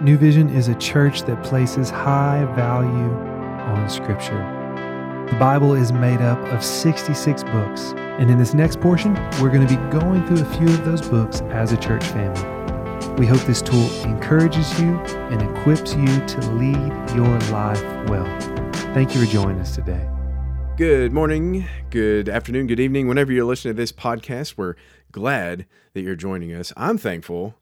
New Vision is a church that places high value on Scripture. The Bible is made up of 66 books, and in this next portion, we're going to be going through a few of those books as a church family. We hope this tool encourages you and equips you to lead your life well. Thank you for joining us today. Good morning, good afternoon, good evening. Whenever you're listening to this podcast, we're glad that you're joining us. I'm thankful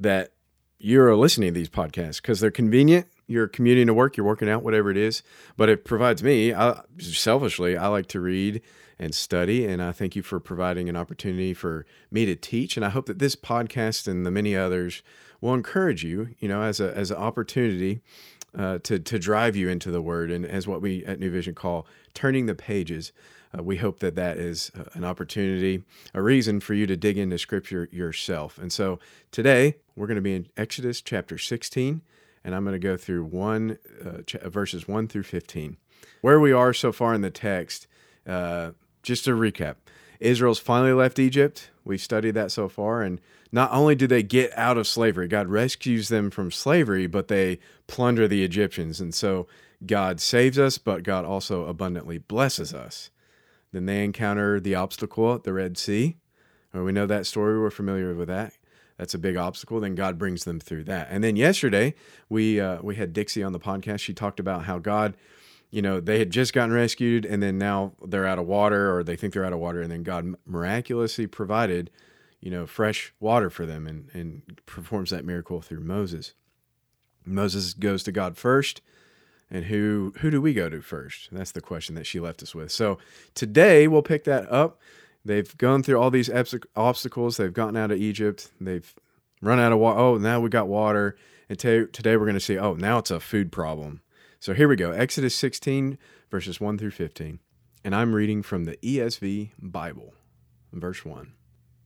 that you're listening to these podcasts because they're convenient. You're commuting to work, you're working out, whatever it is. But it provides me, I, selfishly, I like to read and study. And I thank you for providing an opportunity for me to teach. And I hope that this podcast and the many others will encourage you, you know, as, a, as an opportunity uh, to, to drive you into the word and as what we at New Vision call turning the pages. Uh, we hope that that is uh, an opportunity, a reason for you to dig into Scripture yourself. And so today we're going to be in Exodus chapter 16, and I'm going to go through one uh, ch- verses 1 through 15. Where we are so far in the text, uh, just to recap, Israel's finally left Egypt. We've studied that so far, and not only do they get out of slavery, God rescues them from slavery, but they plunder the Egyptians. And so God saves us, but God also abundantly blesses us. Then they encounter the obstacle at the Red Sea. we know that story, we're familiar with that. That's a big obstacle. Then God brings them through that. And then yesterday, we uh, we had Dixie on the podcast. She talked about how God, you know, they had just gotten rescued, and then now they're out of water, or they think they're out of water, and then God miraculously provided, you know, fresh water for them, and and performs that miracle through Moses. Moses goes to God first and who who do we go to first? That's the question that she left us with. So today we'll pick that up. They've gone through all these obstacles. They've gotten out of Egypt. They've run out of water. Oh, now we got water. And t- today we're going to see. Oh, now it's a food problem. So here we go. Exodus 16 verses 1 through 15. And I'm reading from the ESV Bible, verse 1.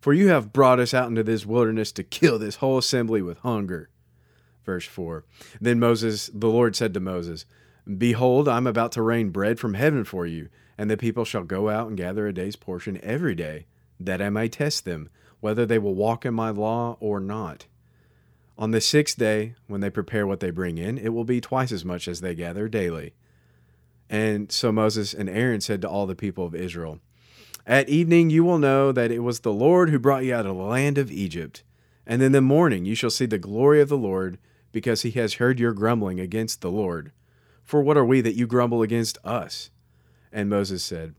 for you have brought us out into this wilderness to kill this whole assembly with hunger. Verse 4 Then Moses, the Lord said to Moses, Behold, I am about to rain bread from heaven for you, and the people shall go out and gather a day's portion every day, that I may test them, whether they will walk in my law or not. On the sixth day, when they prepare what they bring in, it will be twice as much as they gather daily. And so Moses and Aaron said to all the people of Israel, at evening you will know that it was the Lord who brought you out of the land of Egypt. And in the morning you shall see the glory of the Lord, because he has heard your grumbling against the Lord. For what are we that you grumble against us? And Moses said,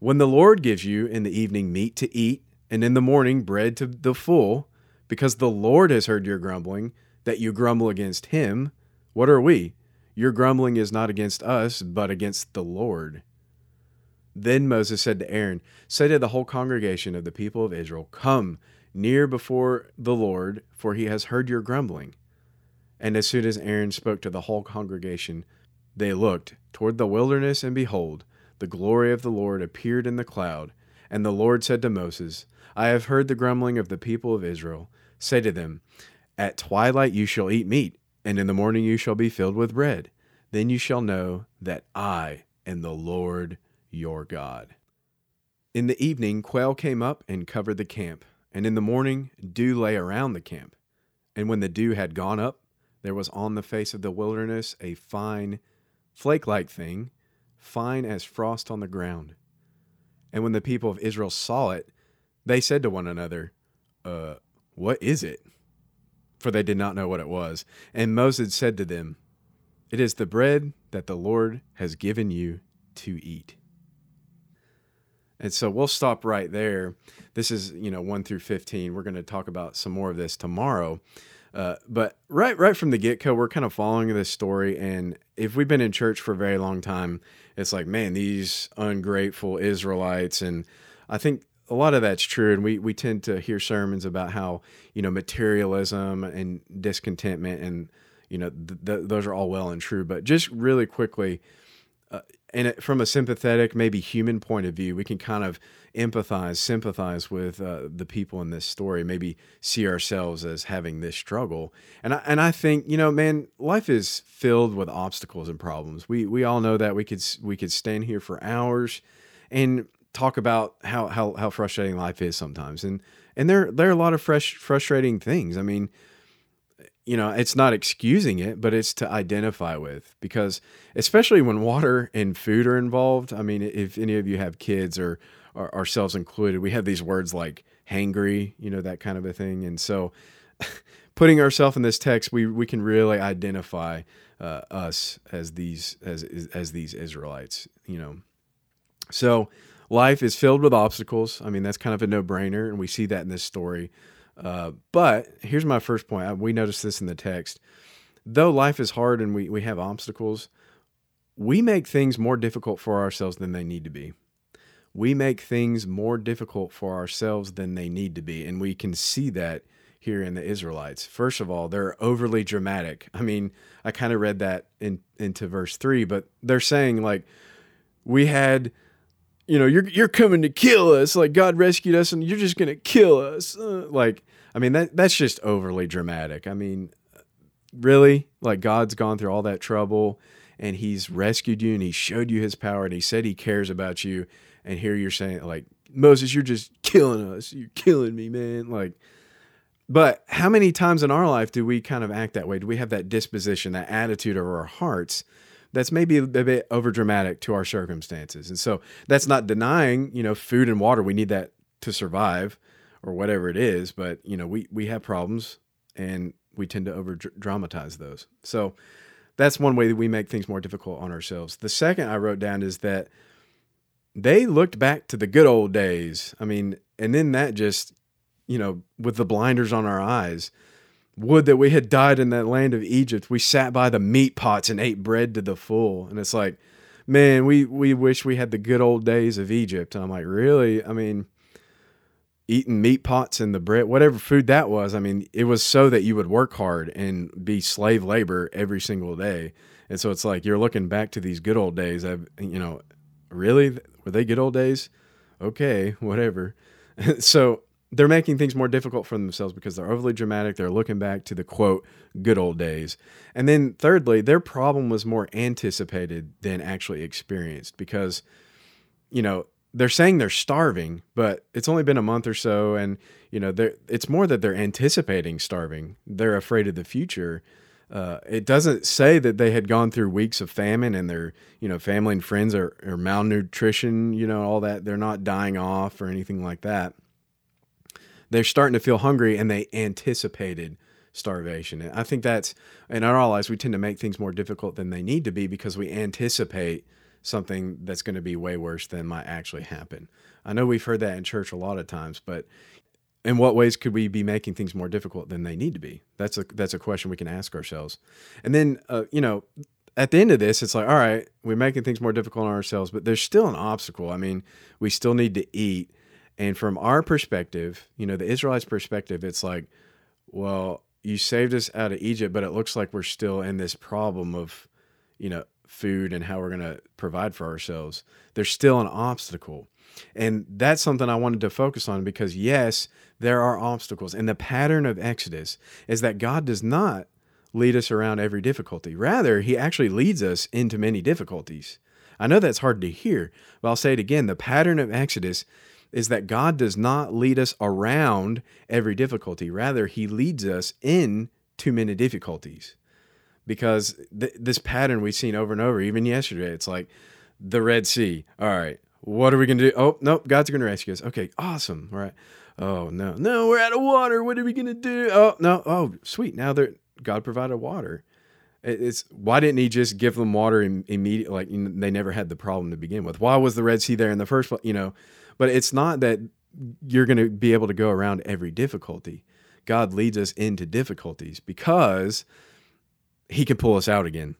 When the Lord gives you in the evening meat to eat, and in the morning bread to the full, because the Lord has heard your grumbling, that you grumble against him, what are we? Your grumbling is not against us, but against the Lord. Then Moses said to Aaron, Say to the whole congregation of the people of Israel, Come near before the Lord, for he has heard your grumbling. And as soon as Aaron spoke to the whole congregation, they looked toward the wilderness, and behold, the glory of the Lord appeared in the cloud. And the Lord said to Moses, I have heard the grumbling of the people of Israel. Say to them, At twilight you shall eat meat, and in the morning you shall be filled with bread. Then you shall know that I am the Lord your God. In the evening, quail came up and covered the camp, and in the morning, dew lay around the camp. And when the dew had gone up, there was on the face of the wilderness a fine, flake like thing, fine as frost on the ground. And when the people of Israel saw it, they said to one another, Uh, what is it? For they did not know what it was. And Moses said to them, It is the bread that the Lord has given you to eat. And so we'll stop right there. This is, you know, 1 through 15. We're going to talk about some more of this tomorrow. Uh, but right right from the get-go, we're kind of following this story. And if we've been in church for a very long time, it's like, man, these ungrateful Israelites. And I think a lot of that's true. And we, we tend to hear sermons about how, you know, materialism and discontentment and, you know, th- th- those are all well and true. But just really quickly, uh, and from a sympathetic, maybe human point of view, we can kind of empathize, sympathize with uh, the people in this story. Maybe see ourselves as having this struggle. And I, and I think you know, man, life is filled with obstacles and problems. We we all know that. We could we could stand here for hours and talk about how how how frustrating life is sometimes. And and there there are a lot of fresh frustrating things. I mean you know, it's not excusing it, but it's to identify with because, especially when water and food are involved. I mean, if any of you have kids or, or ourselves included, we have these words like hangry, you know, that kind of a thing. And so, putting ourselves in this text, we we can really identify uh, us as these as as these Israelites, you know. So, life is filled with obstacles. I mean, that's kind of a no brainer, and we see that in this story. Uh, but here's my first point. We notice this in the text. Though life is hard and we, we have obstacles, we make things more difficult for ourselves than they need to be. We make things more difficult for ourselves than they need to be. And we can see that here in the Israelites. First of all, they're overly dramatic. I mean, I kind of read that in, into verse three, but they're saying, like, we had you know, you're you're coming to kill us. Like God rescued us, and you're just gonna kill us. Uh, like, I mean, that that's just overly dramatic. I mean, really, like God's gone through all that trouble, and He's rescued you, and He showed you His power, and He said He cares about you, and here you're saying like Moses, you're just killing us. You're killing me, man. Like, but how many times in our life do we kind of act that way? Do we have that disposition, that attitude of our hearts? That's maybe a bit over dramatic to our circumstances. And so that's not denying, you know, food and water. We need that to survive or whatever it is. But, you know, we, we have problems and we tend to over dramatize those. So that's one way that we make things more difficult on ourselves. The second I wrote down is that they looked back to the good old days. I mean, and then that just, you know, with the blinders on our eyes, would that we had died in that land of Egypt. We sat by the meat pots and ate bread to the full. And it's like, man, we, we wish we had the good old days of Egypt. And I'm like, really? I mean, eating meat pots and the bread, whatever food that was, I mean, it was so that you would work hard and be slave labor every single day. And so it's like you're looking back to these good old days. I've, you know, really? Were they good old days? Okay, whatever. so they're making things more difficult for themselves because they're overly dramatic. They're looking back to the quote, good old days. And then, thirdly, their problem was more anticipated than actually experienced because, you know, they're saying they're starving, but it's only been a month or so. And, you know, it's more that they're anticipating starving. They're afraid of the future. Uh, it doesn't say that they had gone through weeks of famine and their, you know, family and friends are, are malnutrition, you know, all that. They're not dying off or anything like that they're starting to feel hungry and they anticipated starvation. And I think that's in our lives we tend to make things more difficult than they need to be because we anticipate something that's going to be way worse than might actually happen. I know we've heard that in church a lot of times, but in what ways could we be making things more difficult than they need to be? That's a that's a question we can ask ourselves. And then uh, you know, at the end of this, it's like, all right, we're making things more difficult on ourselves, but there's still an obstacle. I mean, we still need to eat and from our perspective, you know, the Israelites' perspective, it's like, well, you saved us out of Egypt, but it looks like we're still in this problem of, you know, food and how we're going to provide for ourselves. There's still an obstacle. And that's something I wanted to focus on because, yes, there are obstacles. And the pattern of Exodus is that God does not lead us around every difficulty. Rather, He actually leads us into many difficulties. I know that's hard to hear, but I'll say it again. The pattern of Exodus is that God does not lead us around every difficulty. Rather, He leads us in too many difficulties. Because th- this pattern we've seen over and over, even yesterday, it's like the Red Sea. All right, what are we going to do? Oh, nope, God's going to rescue us. Okay, awesome. All right. Oh, no, no, we're out of water. What are we going to do? Oh, no. Oh, sweet. Now that God provided water. It's why didn't he just give them water immediately? Like they never had the problem to begin with. Why was the Red Sea there in the first place? You know, but it's not that you're going to be able to go around every difficulty. God leads us into difficulties because he can pull us out again.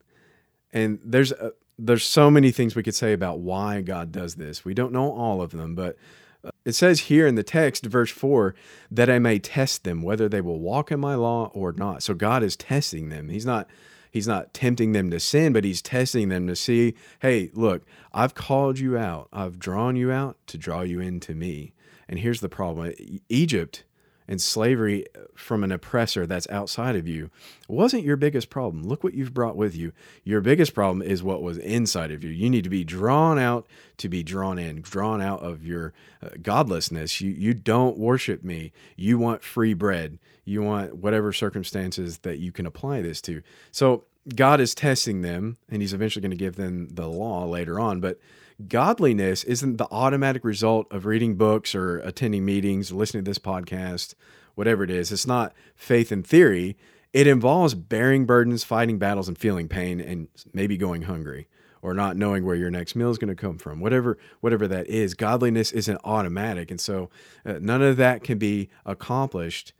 And there's a, there's so many things we could say about why God does this. We don't know all of them, but uh, It says here in the text, verse 4, that I may test them whether they will walk in my law or not. So God is testing them. He's not he's not tempting them to sin, but he's testing them to see, hey, look, I've called you out. I've drawn you out to draw you into me. And here's the problem. Egypt and slavery from an oppressor that's outside of you wasn't your biggest problem. Look what you've brought with you. Your biggest problem is what was inside of you. You need to be drawn out to be drawn in, drawn out of your uh, godlessness. You you don't worship me. You want free bread. You want whatever circumstances that you can apply this to. So God is testing them and he's eventually going to give them the law later on, but godliness isn't the automatic result of reading books or attending meetings or listening to this podcast, whatever it is. It's not faith in theory. It involves bearing burdens, fighting battles, and feeling pain, and maybe going hungry or not knowing where your next meal is going to come from. Whatever, whatever that is, godliness isn't automatic, and so uh, none of that can be accomplished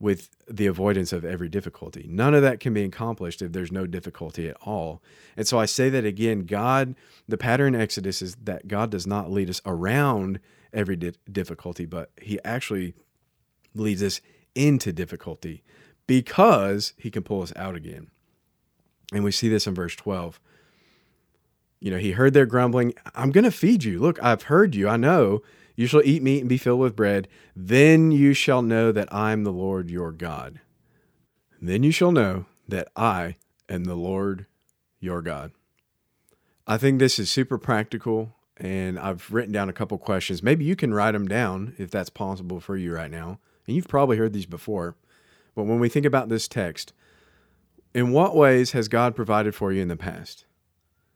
with the avoidance of every difficulty. None of that can be accomplished if there's no difficulty at all. And so I say that again God, the pattern in Exodus is that God does not lead us around every di- difficulty, but He actually leads us into difficulty because He can pull us out again. And we see this in verse 12. You know, He heard their grumbling. I'm going to feed you. Look, I've heard you. I know you shall eat meat and be filled with bread. Then you shall know that I am the Lord your God. Then you shall know that I am the Lord your God. I think this is super practical, and I've written down a couple questions. Maybe you can write them down if that's possible for you right now. And you've probably heard these before. But when we think about this text, in what ways has God provided for you in the past?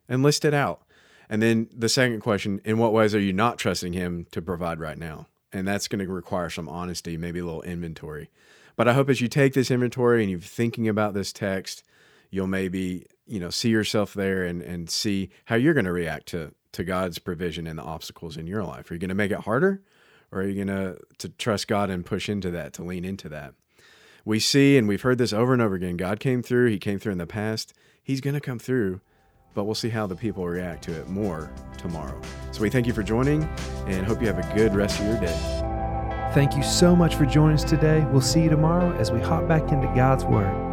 And list it out. And then the second question, in what ways are you not trusting him to provide right now? And that's going to require some honesty, maybe a little inventory. But I hope as you take this inventory and you're thinking about this text, you'll maybe, you know, see yourself there and, and see how you're going to react to, to God's provision and the obstacles in your life. Are you going to make it harder? Or are you going to, to trust God and push into that, to lean into that? We see, and we've heard this over and over again God came through, He came through in the past. He's going to come through but we'll see how the people react to it more tomorrow. So we thank you for joining and hope you have a good rest of your day. Thank you so much for joining us today. We'll see you tomorrow as we hop back into God's Word.